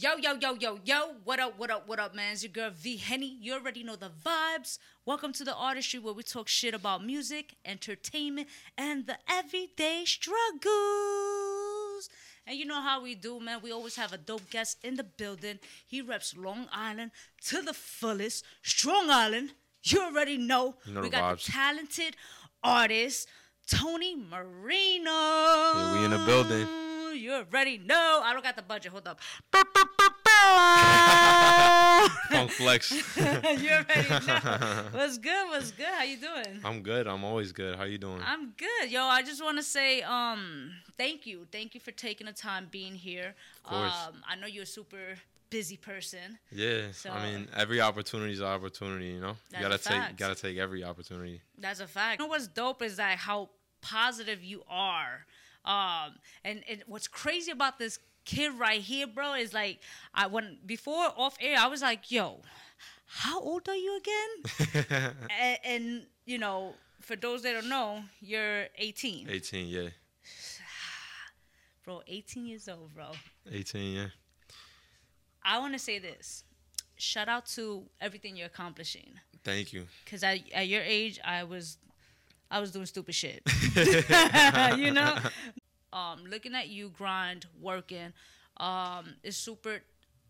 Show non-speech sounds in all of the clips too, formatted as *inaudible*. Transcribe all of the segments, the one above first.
Yo, yo, yo, yo, yo. What up, what up, what up, man? It's your girl V-Henny. You already know the vibes. Welcome to the artistry where we talk shit about music, entertainment, and the everyday struggles. And you know how we do, man. We always have a dope guest in the building. He reps Long Island to the fullest. Strong Island. You already know. You know we the got vibes. the talented artist, Tonee Marino. Yeah, we in the building. You already know. I don't got the budget. Hold up. *laughs* Funk flex. *laughs* you already know. *laughs* What's good? What's good? How you doing? I'm good. I'm always good. How you doing? I'm good, yo. I just want to say, um, thank you, thank you for taking the time being here. Of course. Um, I know you're a super busy person. yeah. So- I mean, every opportunity is an opportunity. You know, That's you gotta a take gotta take every opportunity. That's a fact. You know what's dope is that how positive you are. Um, and, and what's crazy about this kid right here, bro, is like I when before off air, I was like, yo, how old are you again? *laughs* and, and you know, for those that don't know, you're 18. 18. Yeah. *sighs* Bro, 18 years old, bro. 18. Yeah. I want to say this. Shout out to everything you're accomplishing. Thank you. Cause at, at your age, I was, I was doing stupid shit. *laughs* you know, um, looking at you grind, working, um, is super.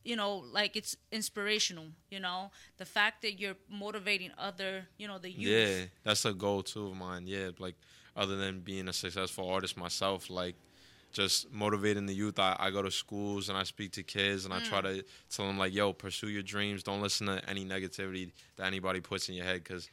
You know, like it's inspirational. You know, the fact that you're motivating other, you know, the youth. Yeah, that's a goal too of mine. Yeah, like other than being a successful artist myself, like just motivating the youth. I, I go to schools and I speak to kids and I try to tell them like, yo, pursue your dreams. Don't listen to any negativity that anybody puts in your head because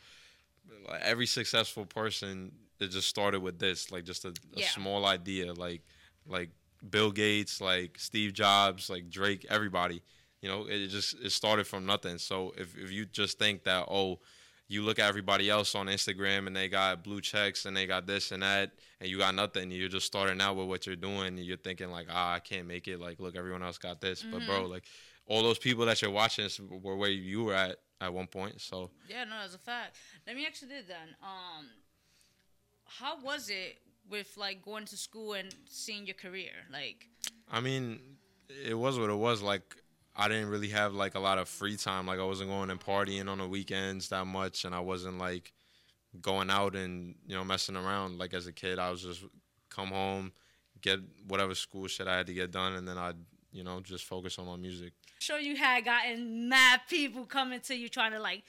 every successful person it just started with this, like just a, a Yeah. small idea, like like Bill Gates, like Steve Jobs, like Drake, everybody. You know, it just it started from nothing. So if if you just think that oh, you look at everybody else on Instagram and they got blue checks and they got this and that and you got nothing, you're just starting out with what you're doing and you're thinking like ah I can't make it. Like look, everyone else got this, but bro, like all those people that you're watching were where you were at at one point. So Yeah, no, that's a fact. Let me actually this then. Um, how was it with like going to school and seeing your career? Like, I mean, it was what it was. Like, I didn't really have like a lot of free time. Like, I wasn't going and partying on the weekends that much, and I wasn't like going out and you know messing around. Like as a kid, I was just come home, get whatever school shit I had to get done, and then I'd you know just focus on my music. sure you had gotten mad people coming to you trying to like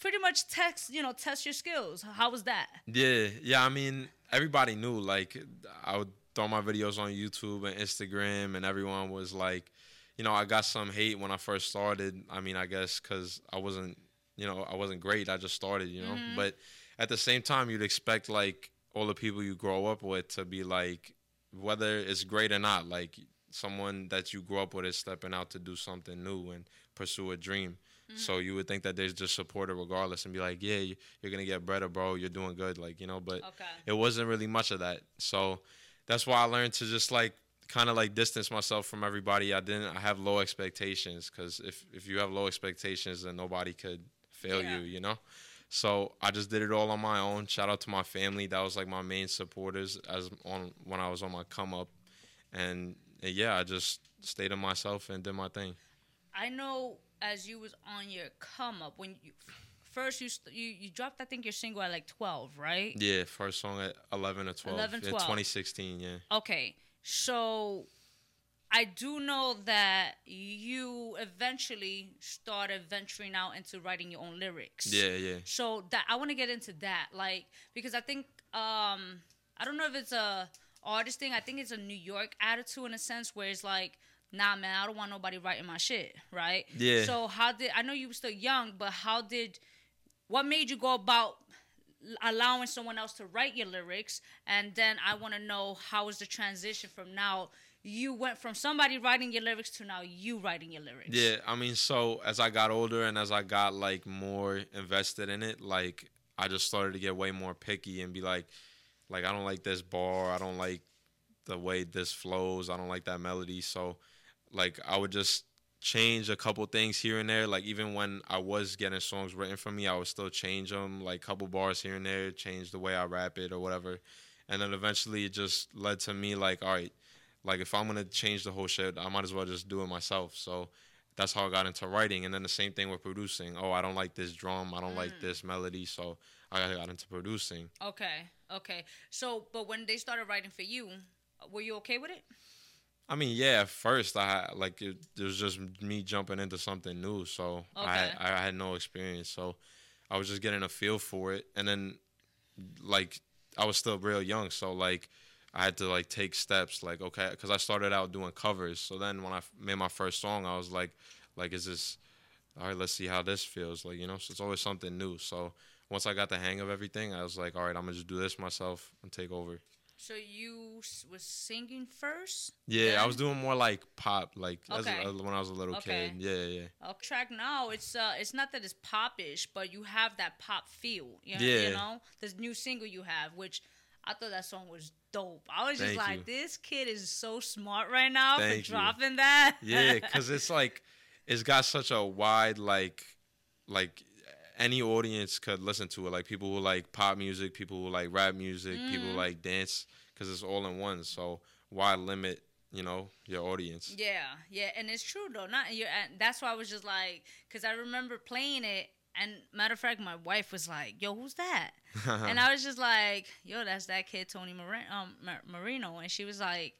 pretty much test, you know, test your skills. How was that? Yeah, yeah. I mean, everybody knew. Like, I would throw my videos on YouTube and Instagram, and everyone was like, you know, I got some hate when I first started. I mean, I guess because I wasn't, you know, I wasn't great. I just started, you know. Mm-hmm. But at the same time, you'd expect like all the people you grow up with to be like, whether it's great or not, like someone that you grew up with is stepping out to do something new and pursue a dream. So mm-hmm. you would think that they just support it regardless and be like, yeah, you- you're gonna get better, bro. You're doing good, like you know. But Okay. it wasn't really much of that. So that's why I learned to just like kind of like distance myself from everybody. I didn't. I have low expectations because if if you have low expectations, then nobody could fail Yeah. you. You know. So I just did it all on my own. Shout out to my family. That was like my main supporters as on when I was on my come up, and uh, yeah, I just stayed to myself and did my thing. I know as you was on your come up when you first you st- you you dropped I think your single at like 12, right? Yeah, first song at 11 or 12. 11, in 2016, yeah. Okay. So I do know that you eventually started venturing out into writing your own lyrics. Yeah, yeah. So that I want to get into that, like because I think um I don't know if it's a artist thing. I think it's a New York attitude in a sense where it's like, nah, man, I don't want nobody writing my shit, right? Yeah. So how did I know you were still young, but how did what made you go about allowing someone else to write your lyrics? And then I want to know how was the transition from now you went from somebody writing your lyrics to now you writing your lyrics. Yeah, I mean, so as I got older and as I got like more invested in it, like I just started to get way more picky and be like, like I don't like this bar, I don't like the way this flows, I don't like that melody. So, like I would just change a couple things here and there. Like even when I was getting songs written for me, I would still change them, like couple bars here and there, change the way I rap it or whatever. And then eventually it just led to me like, all right, like if I'm gonna change the whole shit, I might as well just do it myself. So that's how I got into writing. And then the same thing with producing. Oh, I don't like this drum. I don't like mm. this melody. So I got into producing. Okay, okay. So, but when they started writing for you, uh, were you okay with it? I mean, yeah. At first, I like it, it was just me jumping into something new, so I Okay. I had no experience, so I was just getting a feel for it, and then like I was still real young, so like I had to like take steps, like okay, because I started out doing covers, so then when I made my first song, I was like, like is this all right? Let's see how this feels, like you know. So it's always something new. So once I got the hang of everything, I was like, all right, I'm gonna just do this myself and take over. So you was singing first? Yeah, I was doing more like pop, like as Okay. a, when I was a little Okay. kid. Yeah, yeah, A track now, it's uh, it's not that it's popish, but you have that pop feel. You know, Yeah. you know, this new single you have, which I thought that song was dope. I was just like, you. this kid is so smart right now Thank for you. dropping that. yeah. *laughs* Because it's like it's got such a wide like like any audience could listen to it. Like people who like pop music, people who like rap music, people Mm-hmm. who like dance, because it's all in one. So why limit? You know your audience. Yeah, yeah, and it's true though. Not you, that's why I was just like, because I remember playing it, and matter of fact, my wife was like, "Yo, who's that?" *laughs* and I was just like, "Yo, that's that kid Tonee Marino, um, Marino," and she was like,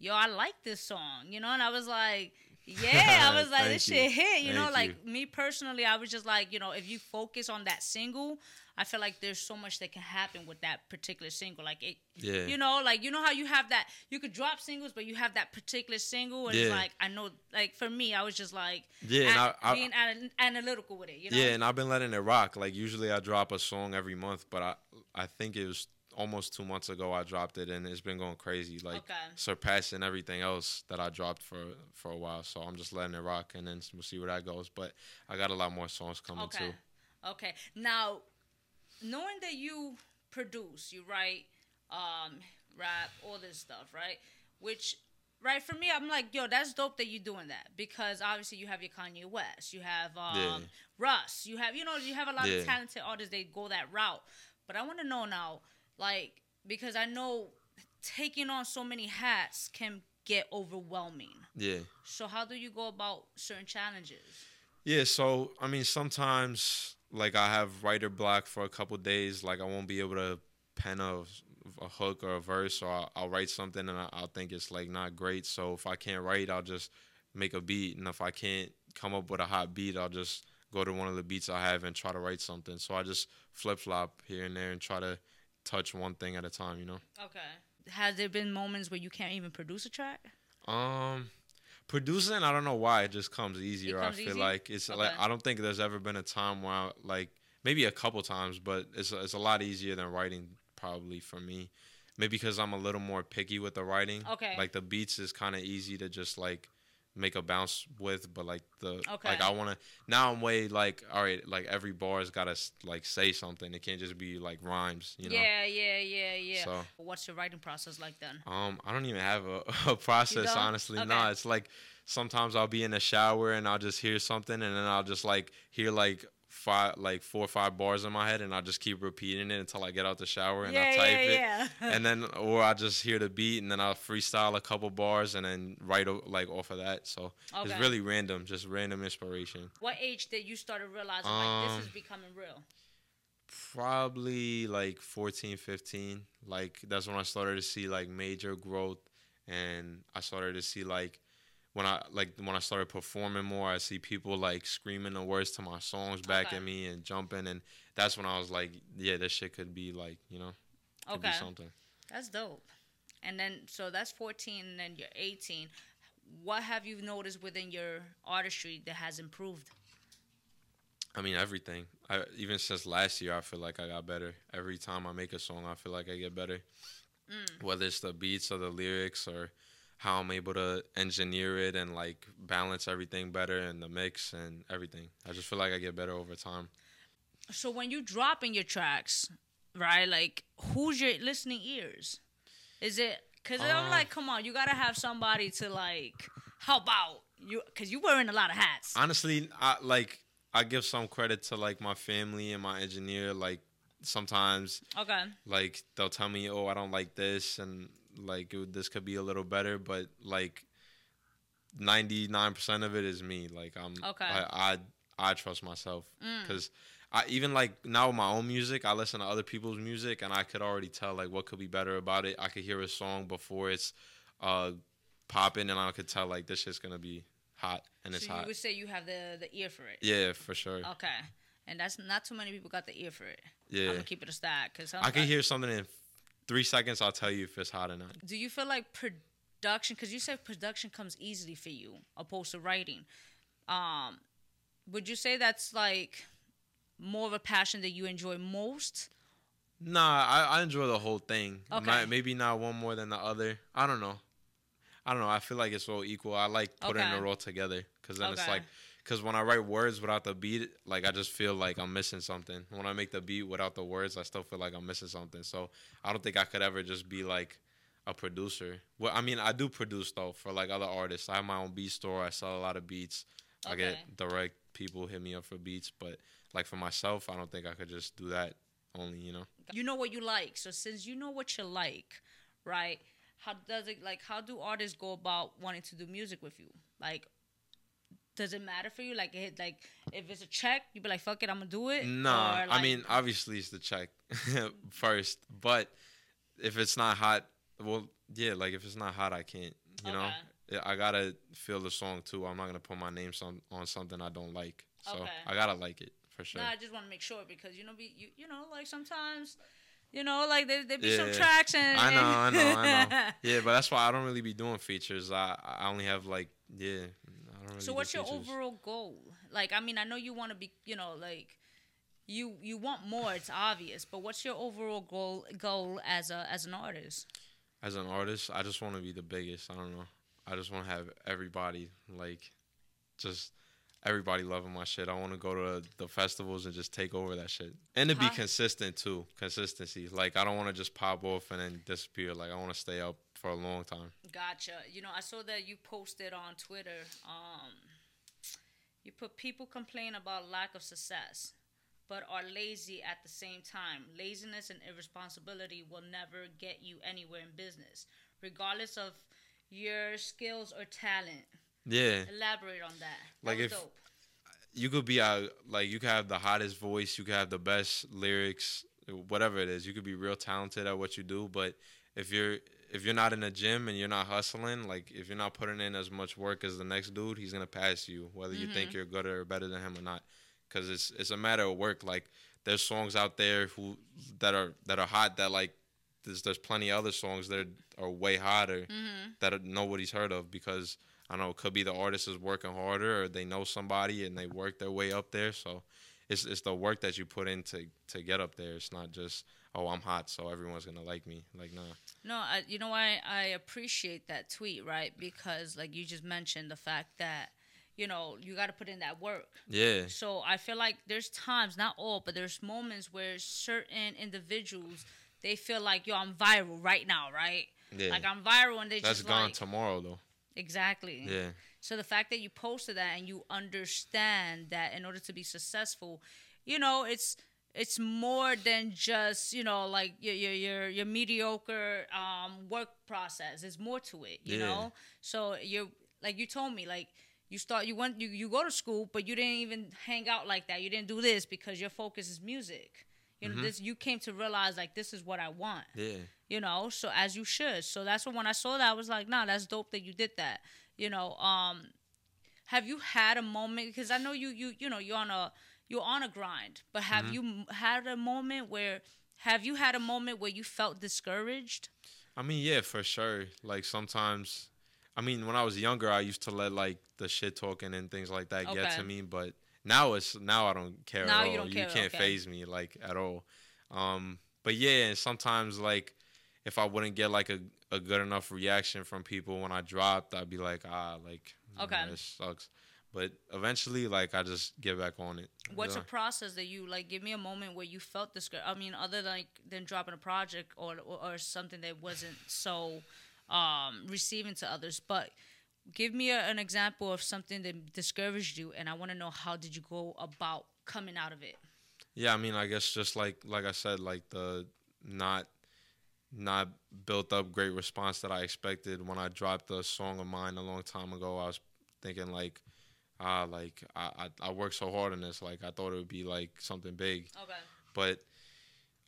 "Yo, I like this song," you know, and I was like. Yeah, I *laughs* was like, this Thank shit you. hit, you know. Thank Like me personally, I was just like, you know, if you focus on that single, I feel like there's so much that can happen with that particular single. Like it, Yeah. you know, like you know how you have that, you could drop singles, but you have that particular single, and it's like I know, like for me, I was just like, Yeah, and an- I- I- being ana- analytical with it, you know. Yeah, and I've been letting it rock. Like usually I drop a song every month, but I I think it was almost two months ago I dropped it, and it's been going crazy, like Okay. surpassing everything else that I dropped for for a while. So I'm just letting it rock, and then we'll see where that goes. But I got a lot more songs coming Okay. too. Okay. Now, knowing that you produce, you write, um, rap, all this stuff, right? Which, right, for me, I'm like, yo, that's dope that you're doing that because obviously you have your Kanye West, you have um, Yeah. Russ, you have, you know, you have a lot Yeah. of talented artists. They go that route, but I want to know now, like, because I know taking on so many hats can get overwhelming. Yeah. So how do you go about certain challenges? Yeah, so I mean, sometimes like I have writer block for a couple days. Like I won't be able to pen a, a hook or a verse, or I'll, I'll write something and I, I'll think it's like not great. So if I can't write, I'll just make a beat, and if I can't come up with a hot beat, I'll just go to one of the beats I have and try to write something. So I just flip flop here and there and try to touch one thing at a time. You know. Okay. Has there been moments where you can't even produce a track? Um, producing, I don't know why it just comes easier. comes I feel easy? like it's like I don't think there's ever been a time where I, like maybe a couple times, but it's it's a lot easier than writing probably for me. Maybe because I'm a little more picky with the writing. Okay. Like the beats is kind of easy to just like make a bounce with, but like the Okay. like I want to now I'm way like all right, like every bar's got to like say something. It can't just be like rhymes, you know. Yeah, yeah, yeah, yeah. So- What's your writing process like then? Um, I don't even have a, *laughs* a process, honestly. Okay. No, it's like sometimes I'll be in the shower and I'll just hear something and then I'll just like hear like five, like four or five bars in my head and I'll just keep repeating it until I get out the shower and yeah, I type yeah, it. yeah. *laughs* And then, or I just hear the beat and then I'll freestyle a couple bars and then write like off of that. So Okay. it's really random, just random inspiration. what age did you start realizing like this Um, is becoming real? probably like 14 15 like that's when i started to see like major growth and i started to see like when i like when i started performing more i see people like screaming the words to my songs back Okay. at me and jumping and that's when i was like yeah this shit could be like you know could Okay. be something That's dope. And then so that's 14 and then you're 18. What have you noticed within your artistry that has improved? i mean everything I, even since last year i feel like i got better every time i make a song i feel like i get better mm. whether it's the beats or the lyrics or how I'm able to engineer it and like balance everything better in the mix and everything. I just feel like I get better over time. So when you dropping your tracks, right? Like who's your listening ears? Is it cuz I'm Uh, like come on, you got to have somebody to like help out. You cuz you're wearing a lot of hats. Honestly, I like I give some credit to like my family and my engineer. Like sometimes Okay. like they'll tell me, "Oh, I don't like this," and like it, this could be a little better, but like ninety nine percent of it is me. Like I'm Okay. I I, I trust myself Mm. because I even like now with my own music, I listen to other people's music and I could already tell like what could be better about it. I could hear a song before it's uh popping and I could tell like this shit's gonna be hot and it's hot. so you would say you have the the ear for it. Yeah, for sure. Okay. And that's not too many people got the ear for it. Yeah. I'm gonna keep it a stack because I can hear something in three seconds. I'll tell you if it's hot or not. Do you feel like production? Because you said production comes easily for you, opposed to writing. Um, would you say that's like more of a passion that you enjoy most? Nah, I, I enjoy the whole thing. Okay. Not- maybe not one more than the other. I don't know. I don't know. I feel like it's all equal. I like putting Okay. it all together because then it's like, because when I write words without the beat, like I just feel like I'm missing something. When I make the beat without the words, I still feel like I'm missing something. So I don't think I could ever just be like a producer. Well, I mean, I do produce though for like other artists. I have my own beat store. I sell a lot of beats. Okay. I get direct people hit me up for beats, but like for myself, I don't think I could just do that only. You know. You know what you like. So since you know what you like, right? How does it like? How do artists go about wanting to do music with you? Like, does it matter for you? Like, it, like if it's a check, you be like, "Fuck it, I'm gonna do it." No, Or, I mean obviously it's the check *laughs* first, but if it's not hot, well, yeah, like if it's not hot, I can't. You know, Okay. Yeah, I gotta feel the song too. I'm not gonna put my name some, on something I don't like, so Okay. I gotta like it for sure. No, I just want to make sure because you know, be you, you know, like sometimes, you know, like there there be some Yeah. tracks and I know, I know, I know. *laughs* Yeah, but that's why I don't really be doing features. I I only have like yeah. Really so what's your features. overall goal? Like, I mean, I know you want to be, you know, like you you want more. It's obvious, but what's your overall goal goal as a as an artist? as an artist, I just want to be the biggest. I don't know. I just want to have everybody like, just everybody loving my shit. I want to go to the festivals and just take over that shit, and to be consistent too. Consistency. Like I don't want to just pop off and then disappear. Like I want to stay up for a long time. Gotcha. You know, I saw that you posted on Twitter. Um, you put people complain about lack of success, but are lazy at the same time. Laziness and irresponsibility will never get you anywhere in business, regardless of your skills or talent. Yeah, Elaborate on that. that Like if- dope. you could be a like you could have the hottest voice, you could have the best lyrics, whatever it is. You could be real talented at what you do, but if you're if you're not in the gym and you're not hustling, like if you're not putting in as much work as the next dude, he's gonna pass you, whether you think you're good or better than him or not. Because it's it's a matter of work. Like there's songs out there who that are that are hot that like there's there's plenty of other songs that are, are way hotter Mm-hmm. that nobody's heard of because I don't know it could be the artist is working harder or they know somebody and they work their way up there. So it's it's the work that you put in to to get up there. It's not just oh I'm hot so everyone's gonna like me. Like nah. No, I, you know why I appreciate that tweet, right? Because like you just mentioned the fact that you know you got to put in that work. Yeah. So I feel like there's times, not all, but there's moments where certain individuals they feel like yo I'm viral right now, right? Yeah. Like I'm viral and they That's just gone like tomorrow though. exactly. Yeah. So the fact that you posted that and you understand that in order to be successful, you know, it's it's more than just you know like your your your, your mediocre um, work process. There's more to it, you Yeah. know. So you're like you told me like. You start. You went. You, you go to school, but you didn't even hang out like that. You didn't do this because your focus is music. You know, Mm-hmm. this. You came to realize like this is what I want Yeah. you know so as you should so that's what when i saw that i was like nah that's dope that you did that you know um have you had a moment because i know you you you know you're on a you're on a grind but have you had a moment where have you had a moment where you felt discouraged I mean, yeah, for sure. Like sometimes, I mean, when I was younger, I used to let like the shit talking and things like that get to me. But now it's now I don't care Now at you all. don't care, can't okay. phase me like at all. Um, but yeah, and sometimes like if I wouldn't get like a, a good enough reaction from people when I dropped, I'd be like, ah, like Okay. this sucks. But eventually, like I just get back on it. what's Yeah. a process that you like give me a moment where you felt discouraged i mean other like than dropping a project or, or or something that wasn't so um receiving to others but give me a, an example of something that discouraged you and i want to know how did you go about coming out of it Yeah, I mean, I guess just like like I said, like the not not built up great response that I expected when I dropped a song of mine a long time ago. I was thinking like, ah, like I, I I worked so hard on this. Like I thought it would be like something big, Okay. but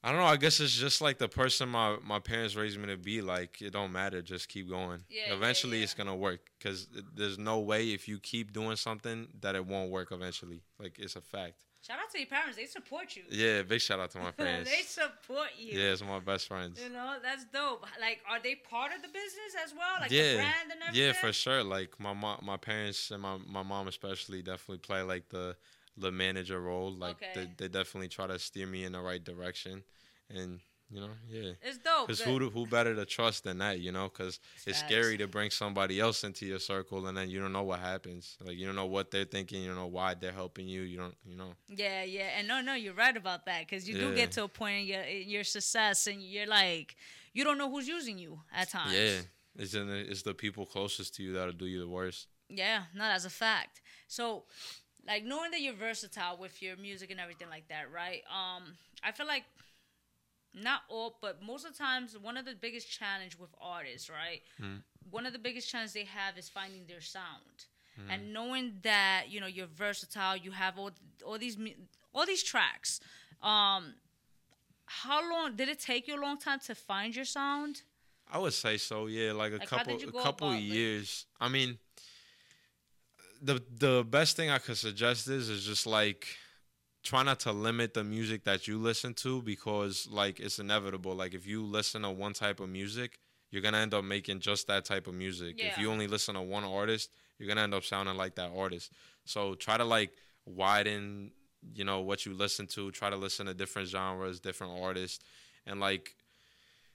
I don't know. I guess it's just like the person my my parents raised me to be. Like it don't matter. Just keep going. Yeah, yeah, eventually, yeah. it's gonna work. Cause there's no way if you keep doing something that it won't work eventually. Like it's a fact. Shout out to your parents. They support you. Yeah, big shout out to my *laughs* parents. they support you. yeah, it's my best friends. You know, that's dope. Like, are they part of the business as well? Like yeah, the brand and everything? yeah, for sure. Like my mom, my parents and my, my mom especially definitely play like the the manager role. Like Okay. they, they definitely try to steer me in the right direction, and you know, yeah. It's dope. Because who who better to trust than that, you know? Because it's scary to bring somebody else into your circle, and then you don't know what happens. Like you don't know what they're thinking, you don't know why they're helping you. You don't, you know. Yeah, yeah, and no, no, you're right about that because you do get to a point in your in your success, and you're like, you don't know who's using you at times. Yeah, it's in the, it's the people closest to you that'll do you the worst. Yeah, no, that's a fact. So, like knowing that you're versatile with your music and everything like that, right? Um, I feel like not all, but most of the times, one of the biggest challenge with artists, right? Mm. One of the biggest challenges they have is finding their sound, Mm. and knowing that you know you're versatile, you have all all these all these tracks. Um, how long did it take you a long time to find your sound? I would say so. Yeah, like a Like, couple a couple about, like- years. I mean, the the best thing I could suggest is is just like try not to limit the music that you listen to because like it's inevitable. Like if you listen to one type of music, you're gonna end up making just that type of music. If you only listen to one artist, you're gonna end up sounding like that artist. So try to like widen, you know, what you listen to. Try to listen to different genres, different artists, and like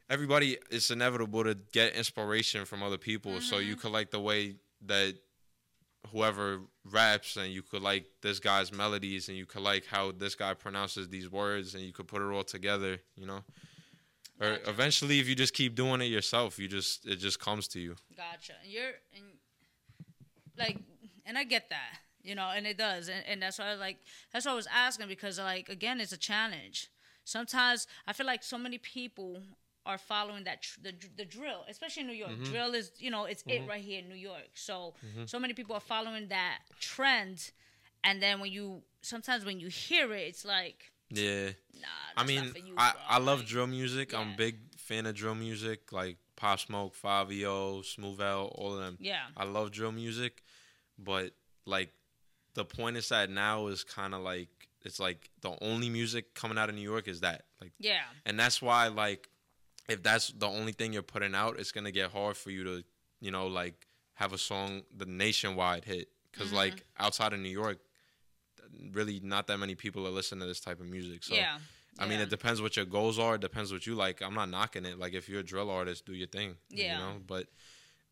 everybody it's inevitable to get inspiration from other people so Mm-hmm. you collect the way that whoever raps and you could like this guy's melodies and you could like how this guy pronounces these words and you could put it all together you know or Gotcha. eventually if you just keep doing it yourself you just it just comes to you Gotcha. And you're and like, and I get that, you know, and it does, and, and that's why I like that's why I was asking because like again, it's a challenge. Sometimes I feel like so many people are following that tr- the the drill, especially in New York. Mm-hmm. Drill is you know it's it right here in New York. So so many people are following that trend, and then when you sometimes when you hear it, it's like yeah nah. i mean you, i i love Like, drill music i'm a big fan of drill music like pop smoke Fivio Smoove L, all of them Yeah. I love drill music, but like the point is that now is kind of like it's like the only music coming out of New York is that like, Yeah. and that's why like if that's the only thing you're putting out, it's gonna get hard for you to you know like have a song the nationwide hit because Mm-hmm. like outside of New York, really not that many people are listening to this type of music. So yeah. I mean, it depends what your goals are. It depends what you like. I'm not knocking it. Like, if you're a drill artist, do your thing. Yeah. You know, but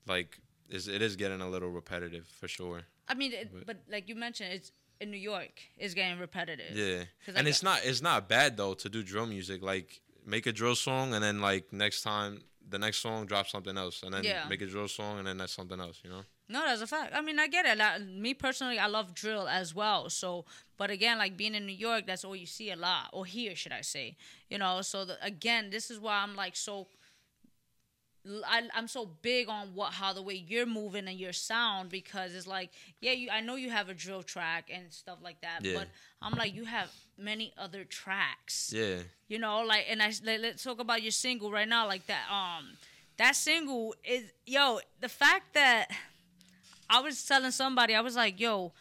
like, it's, it is getting a little repetitive for sure. I mean, it, But- but like you mentioned, it's in New York. It's getting repetitive. Yeah. And it's not it's not bad though to do drill music. Like, make a drill song and then like next time the next song drop something else and then Yeah. make a drill song and then that's something else. You know. No, that's a fact. I mean, I get it. Like, me personally, I love drill as well. So, but again, like being in New York, that's all you see a lot, or here, should I say? You know. So the, again, this is why I'm like so. I, I'm so big on what how the way you're moving and your sound because it's like yeah you I know you have a drill track and stuff like that Yeah. but I'm like you have many other tracks Yeah. you know like and I let, let's talk about your single right now like that um that single is yo the fact that I was telling somebody I was like yo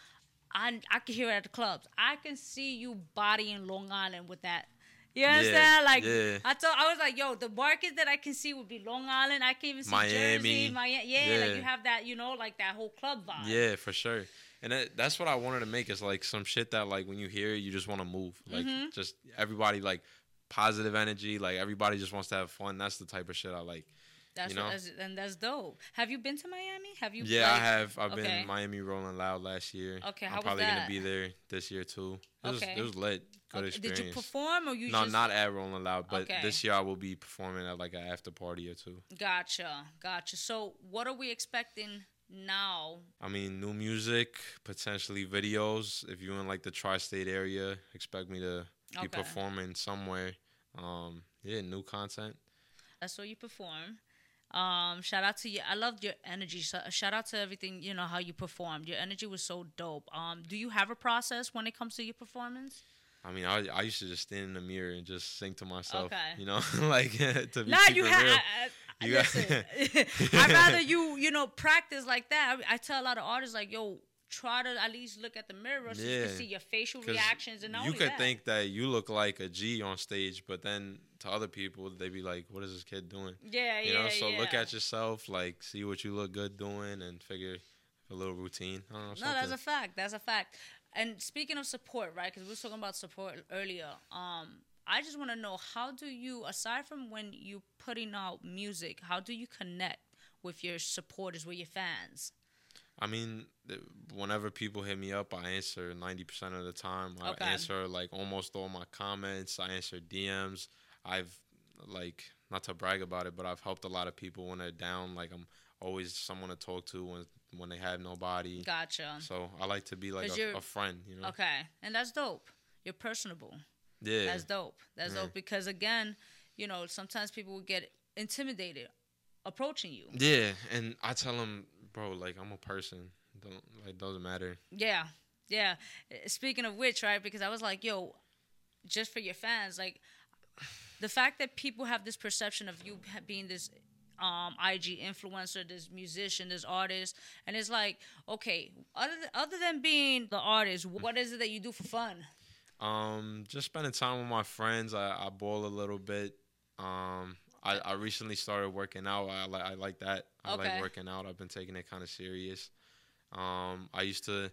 I I can hear it at the clubs I can see you bodying Long Island with that you understand like yeah. I thought I was like yo the market that I can see would be Long Island I can even see Miami. Jersey Miami yeah, Yeah. like you have that you know like that whole club vibe Yeah, for sure. And that, that's what I wanted to make is like some shit that like when you hear it, you just want to move. Like Mm-hmm. just everybody like positive energy. Like everybody just wants to have fun. That's the type of shit I like. That's you what, know? that's, and that's dope have you been to Miami have you Yeah, I have. I've okay. been Miami Rolling Loud last year. Okay, how I'm was probably gonna be there this year too. It was Okay. it was lit. Good Okay, experience. Did you perform or you no, just not at Rolling Loud, but Okay. this year I will be performing at like an after party or two. Gotcha, gotcha. So what are we expecting now? I mean, new music, potentially videos. If you're in like the tri-state area, expect me to be Okay. performing somewhere. Um, yeah, new content. That's what you perform. Um, shout out to you. I loved your energy. So, shout out to everything. You know how you performed. Your energy was so dope. Um, do you have a process when it comes to your performance? I mean, I, I used to just stand in the mirror and just sing to myself. Okay. You know, *laughs* like *laughs* to be Nah, you have. real. You got- listen, *laughs* I'd rather you, you know, practice like that. I, I tell a lot of artists, like, yo, try to at least look at the mirror so you can see your facial reactions and not you could that. think that you look like a G on stage, but then to other people, they'd be like, "What is this kid doing?" yeah, You yeah, know, so look at yourself, like see what you look good doing, and figure a little routine. I don't know. No, that's a fact. That's a fact. And speaking of support, right? Because we were talking about support earlier. Um, I just want to know how do you, aside from when you putting out music, how do you connect with your supporters, with your fans? I mean, whenever people hit me up, I answer ninety percent of the time. I Okay. answer like almost all my comments. I answer DMs. I've like not to brag about it, but I've helped a lot of people when they're down. Like I'm always someone to talk to when when they have nobody. Gotcha. So I like to be like a, a friend, you know. Okay, and that's dope. You're personable. Yeah. That's dope. That's Yeah. dope because again, you know, sometimes people will get intimidated approaching you. Yeah, and I tell them, bro, like I'm a person. Don't like doesn't matter. Yeah, yeah. Speaking of which, right? Because I was like, yo, just for your fans, like the fact that people have this perception of you being this um, IG influencer, this musician, this artist, and it's like, okay, other than, other than being the artist, what is it that you do for fun? Um, just spending time with my friends. I, I ball a little bit. Um, I, I recently started working out. I like I like that. I Okay. like working out. I've been taking it kind of serious. Um, I used to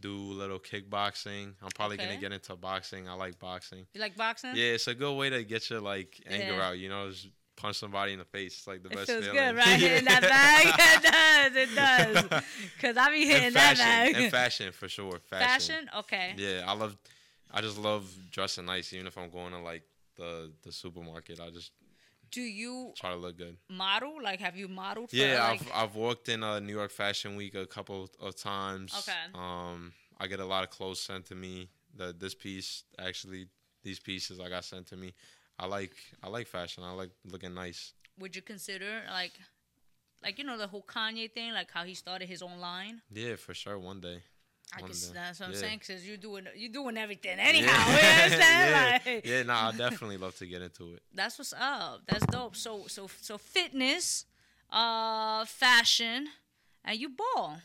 do a little kickboxing. I'm probably Okay. gonna get into boxing. I like boxing. You like boxing? Yeah, it's a good way to get your like anger Yeah. out. You know, just punch somebody in the face. It's like the It best feels feeling. good, right? Hitting that *laughs* bag. *laughs* it does. It does. *laughs* Because I be hitting that bag. and fashion for sure. Fashion. Fashion? Okay. Yeah, I love. I just love dressing nice, even if I'm going to like the the supermarket. I just Do you try to look good. model? Like, have you modeled for Yeah, like, I've I've walked in a New York Fashion Week a couple of times. Okay. Um, I get a lot of clothes sent to me. The this piece actually, these pieces I got sent to me. I like I like fashion. I like looking nice. would you consider like like you know the whole Kanye thing, like how he started his own line? Yeah, for sure. One day. I can, day. that's what I'm Yeah. saying, because you're doing you're doing everything anyhow. You know what I'm *laughs* saying? yeah, Like, yeah. Nah, I definitely love to get into it. That's what's up. That's dope. So so so fitness, uh, fashion, and you ball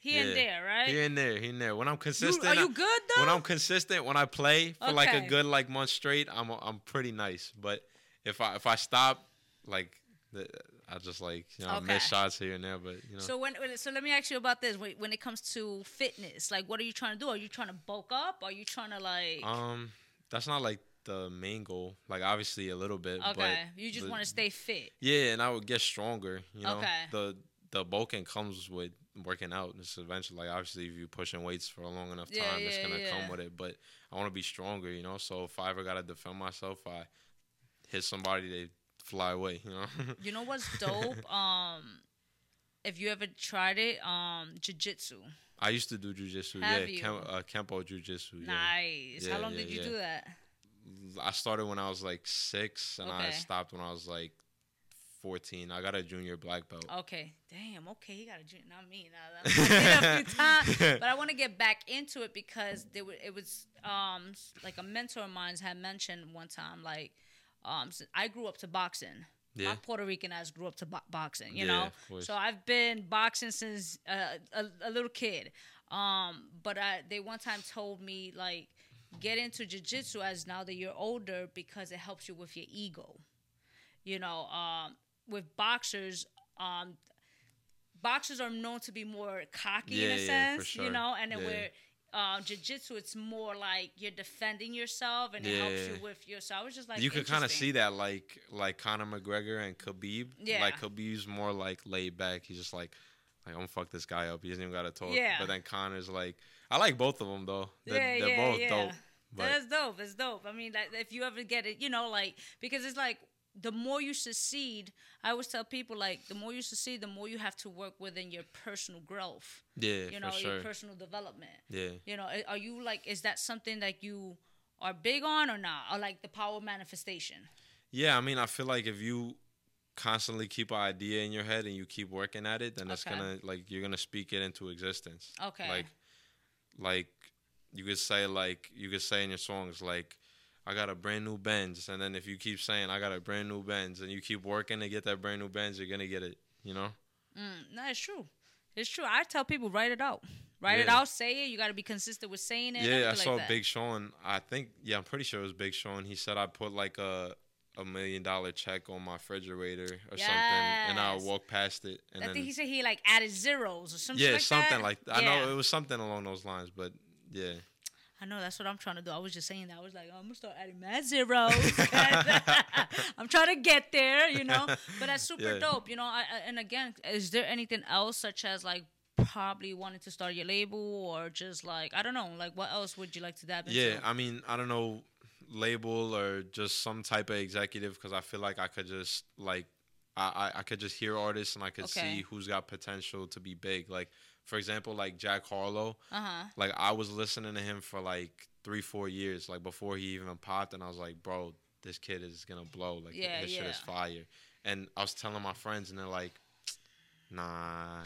here and there, right? Here and there, here and there. When I'm You- consistent, are you good though? when I'm consistent, when I play for like a good like month straight, I'm I'm pretty nice. But if I if I stop, like the, I just like you know I miss shots here and there. But you know, So when so let me ask you about this. When, when it comes to fitness, like what are you trying to do? Are you trying to bulk up? Are you trying to like? um, that's not like the main goal. Like obviously a little bit. okay, you just want to stay fit. Yeah, and I would get stronger. You know, Okay. the the bulking comes with working out. It's eventually like obviously if you're pushing weights for a long enough time, Yeah, it's gonna yeah. come with it. But I want to be stronger. You know, so if I ever gotta defend myself, I hit somebody, they fly away. You know. *laughs* You know what's dope? *laughs* um, if you ever tried it, um, jujitsu. I used to do jujitsu. Have Yeah, you? Kem, uh, kempo jujitsu. Yeah. Nice. How long yeah, did you yeah. do that? I started when I was like six, and I stopped when I was like fourteen. I got a junior black belt. Okay. Damn. Okay, he got a junior. Not me. Now *laughs* I did a few times, but I want to get back into it because there were, it was um like a mentor of mine had mentioned one time like um I grew up to boxing. Yeah. My Puerto Rican ass grew up to bo- boxing, you Yeah, know. So I've been boxing since uh, a, a little kid. Um, but I, they one time told me like get into jiu-jitsu as now that you're older because it helps you with your ego. You know, um, with boxers, um, boxers are known to be more cocky in a yeah, sense, you know, and then Yeah. where uh, jiu-jitsu, it's more like you're defending yourself and it helps you with your. So I was just like, you could kind of see that, like like Conor McGregor and Khabib. Yeah. Like Khabib's more like laid back. He's just like, like I'm gonna fuck this guy up. He doesn't even gotta talk. Yeah. But then Conor's like, I like both of them though. They're, yeah, they're yeah, both yeah. dope. But That's dope. That's dope. I mean, like, if you ever get it, you know, like because it's like the more you succeed, I always tell people like the more you succeed, the more you have to work within your personal growth. yeah, You know, for your personal development. yeah. You know, are you like, is that something that you are big on or not, or like the power of manifestation? Yeah, I mean, I feel like if you constantly keep an idea in your head and you keep working at it, then it's Okay. gonna like you're gonna speak it into existence. Okay. Like, like you could say like you could say in your songs like. I got a brand new Benz, and then if you keep saying I got a brand new Benz, and you keep working to get that brand new Benz, you're gonna get it. You know? Mm, no, it's true. It's true. I tell people write it out. Write it out. Say it. You got to be consistent with saying it. Yeah, I saw that. Big Sean. I think yeah, I'm pretty sure it was Big Sean. He said I put like a a million dollar check on my refrigerator or something, and I Yes. walk past it, and I then think he said he like added zeros or something. yeah, like something that. like I Yeah. know it was something along those lines, but yeah, I know that's what I'm trying to do. I was just saying that. I was like, oh, I'm gonna start adding mad zeros. *laughs* *laughs* I'm trying to get there, you know. But that's super Yeah. dope, you know. I, I, and again, is there anything else such as like probably wanting to start your label or just like I don't know, like what else would you like to dab into? yeah. I mean, I don't know, label or just some type of executive because I feel like I could just like I, I I could just hear artists and I could Okay. see who's got potential to be big. Like for example, like Jack Harlow. Uh huh. like I was listening to him for like three, four years, like before he even popped, and I was like, bro, this kid is gonna blow. Like Yeah, this shit is fire. And I was telling my friends, and they're like, nah.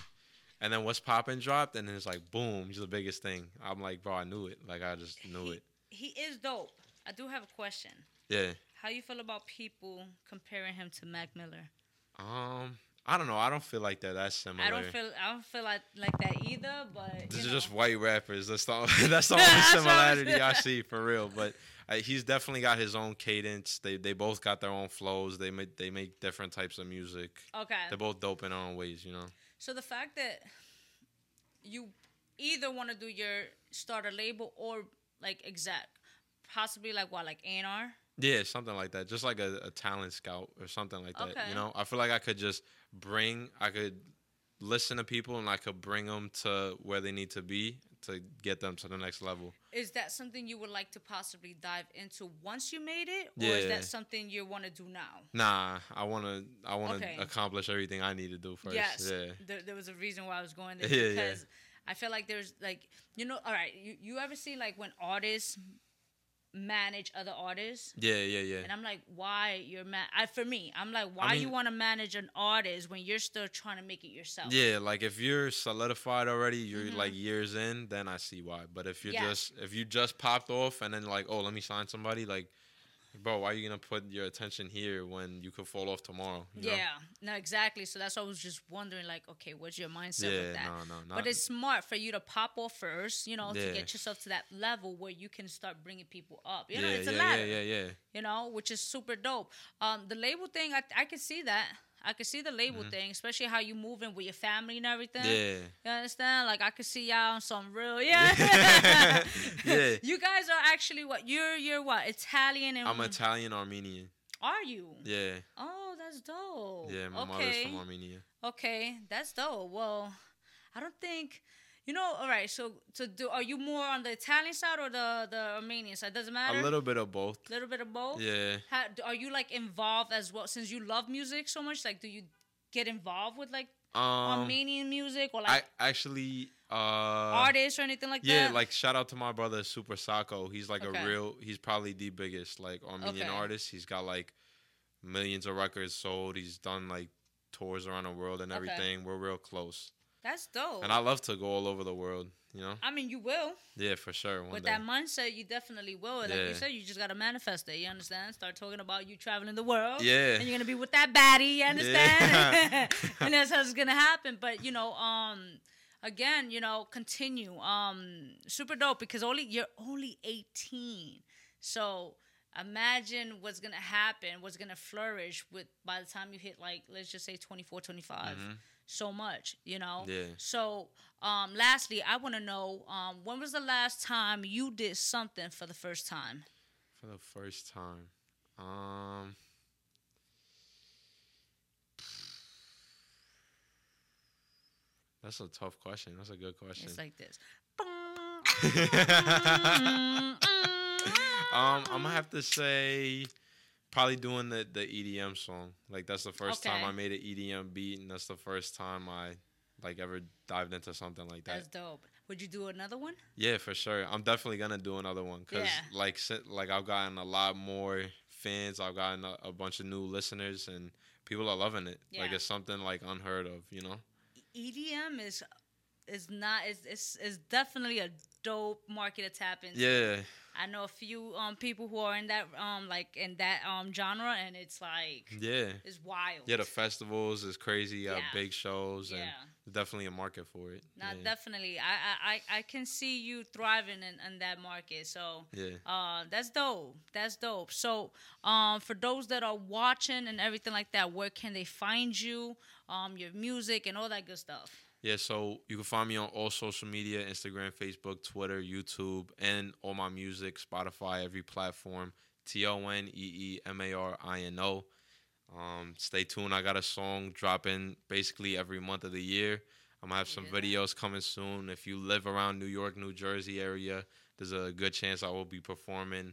And then what's popping dropped, and then it's like, boom, he's the biggest thing. I'm like, bro, I knew it. Like I just knew it. He is dope. I do have a question. Yeah. How you feel about people comparing him to Mac Miller? Um, I don't know. I don't feel like that. That's similar. I don't feel I don't feel like like that either. But These you are just white rappers. That's the *laughs* that's the *laughs* only similarity I see for real. But uh, he's definitely got his own cadence. They they both got their own flows. They make they make different types of music. okay. They're both dope in their own ways. You know. So the fact that you either want to do your start a label or like exec, possibly like what, like A and R. Yeah, something like that. Just like a, a talent scout or something like that. Okay. You know, I feel like I could just bring, I could listen to people and I could bring them to where they need to be to get them to the next level. Is that something you would like to possibly dive into once you made it, or is that something you want to do now? Nah, I wanna, I wanna Okay. accomplish everything I need to do first. yes, Yeah. there, there was a reason why I was going *laughs* there Yeah, yeah. because I feel like there's like you know, all right, you, you ever see like when artists manage other artists? Yeah, yeah, yeah. And I'm like, why you're mad? I, for me, I'm like, why mean- you want to manage an artist when you're still trying to make it yourself? Yeah, like if you're solidified already, you're like years in, then I see why. But if you're Mm-hmm. Yeah. just if you just popped off and then like, oh, let me sign somebody, like, bro, why are you gonna put your attention here when you could fall off tomorrow? you know? Yeah, no, exactly. So that's why I was just wondering, like, okay, what's your mindset Yeah, with that? no, no, but it's smart for you to pop off first, you know, to get yourself to that level where you can start bringing people up. You know, yeah, it's a yeah, ladder. yeah, yeah, yeah. You know, which is super dope. Um, the label thing, I I can see that. I can see the label thing, especially how you moving with your family and everything. Mm-hmm. Yeah. You understand? Like I could see y'all on some real yeah. *laughs* *laughs* Yeah. You guys are actually what? You're you're what? Italian and I'm Italian Armenian. are you? Yeah, Oh, that's dope. yeah. My okay. mother's from Armenia. Okay, that's dope. Well, I don't think you know. All right, so to do, are you more on the Italian side or the the Armenian side? Doesn't matter. A little bit of both. A little bit of both. Yeah. How, are you like involved as well? Since you love music so much, like, do you get involved with like Um, Armenian music or I like actually uh artists or anything like yeah, that? Yeah, like shout out to my brother Super Sako. He's like Okay. a real. He's probably the biggest like Armenian Okay. artist. He's got like millions of records sold. He's done like tours around the world and Okay. everything. We're real close, that's dope. and I love to go all over the world. You know, I mean, you will yeah, for sure. One with day. that mindset. You definitely will. Like you said, you just gotta manifest it. You understand? Start talking about you traveling the world. Yeah. and you're gonna be with that baddie. You understand? Yeah. *laughs* *laughs* and that's how it's gonna happen. But you know, um, again, you know, continue. Um, super dope because only you're only 18, so imagine what's gonna happen, what's gonna flourish with by the time you hit like let's just say 24, 25. So much, you know. Yeah. So, um, lastly, I want to know, um, when was the last time you did something for the first time? for the first time. Um. That's a tough question. That's a good question. It's like this. *laughs* *laughs* Um, I'm gonna have to say, probably doing the the EDM song. Like that's the first time I made an EDM beat, and that's the first time I like ever dived into something like that. That's dope. Would you do another one? Yeah, for sure. I'm definitely gonna do another one because Yeah. like like I've gotten a lot more fans. I've gotten a, a bunch of new listeners, and people are loving it. Like it's something like unheard of, you know. EDM is is not is it's, it's definitely a dope market to tap into. Yeah, I know a few um people who are in that um like in that um genre, and it's like yeah, it's wild. yeah. The festivals is crazy. Have Yeah. big shows, and Yeah. definitely a market for it. Not yeah. definitely. I, I I I can see you thriving in, in that market. So yeah. uh that's dope. That's dope. So um for those that are watching and everything like that, where can they find you? Um your music and all that good stuff. Yeah, so you can find me on all social media Instagram, Facebook, Twitter, YouTube, and all my music, Spotify, every platform. T O N E E M A R I N O. Um, stay tuned. I got a song dropping basically every month of the year. I'm gonna have some that? videos coming soon. If you live around New York, New Jersey area, there's a good chance I will be performing.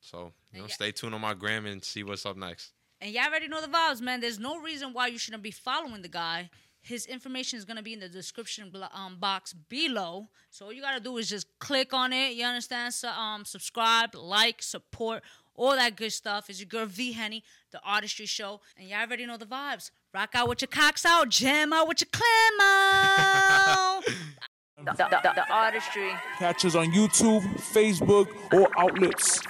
So, you know, Yeah. stay tuned on my gram and see what's up next. And y'all already know the vibes, man. There's no reason why you shouldn't be following the guy. His information is gonna be in the description blo- um, box below. So all you gotta do is just click on it. You understand? So um, subscribe, like, support, all that good stuff. Is your girl V Henny, the Artistry Show, and y'all already know the vibes. Rock out with your cocks out, jam out with your clam out. *laughs* the, the, the, the Artistry. Catch us on YouTube, Facebook, or outlets.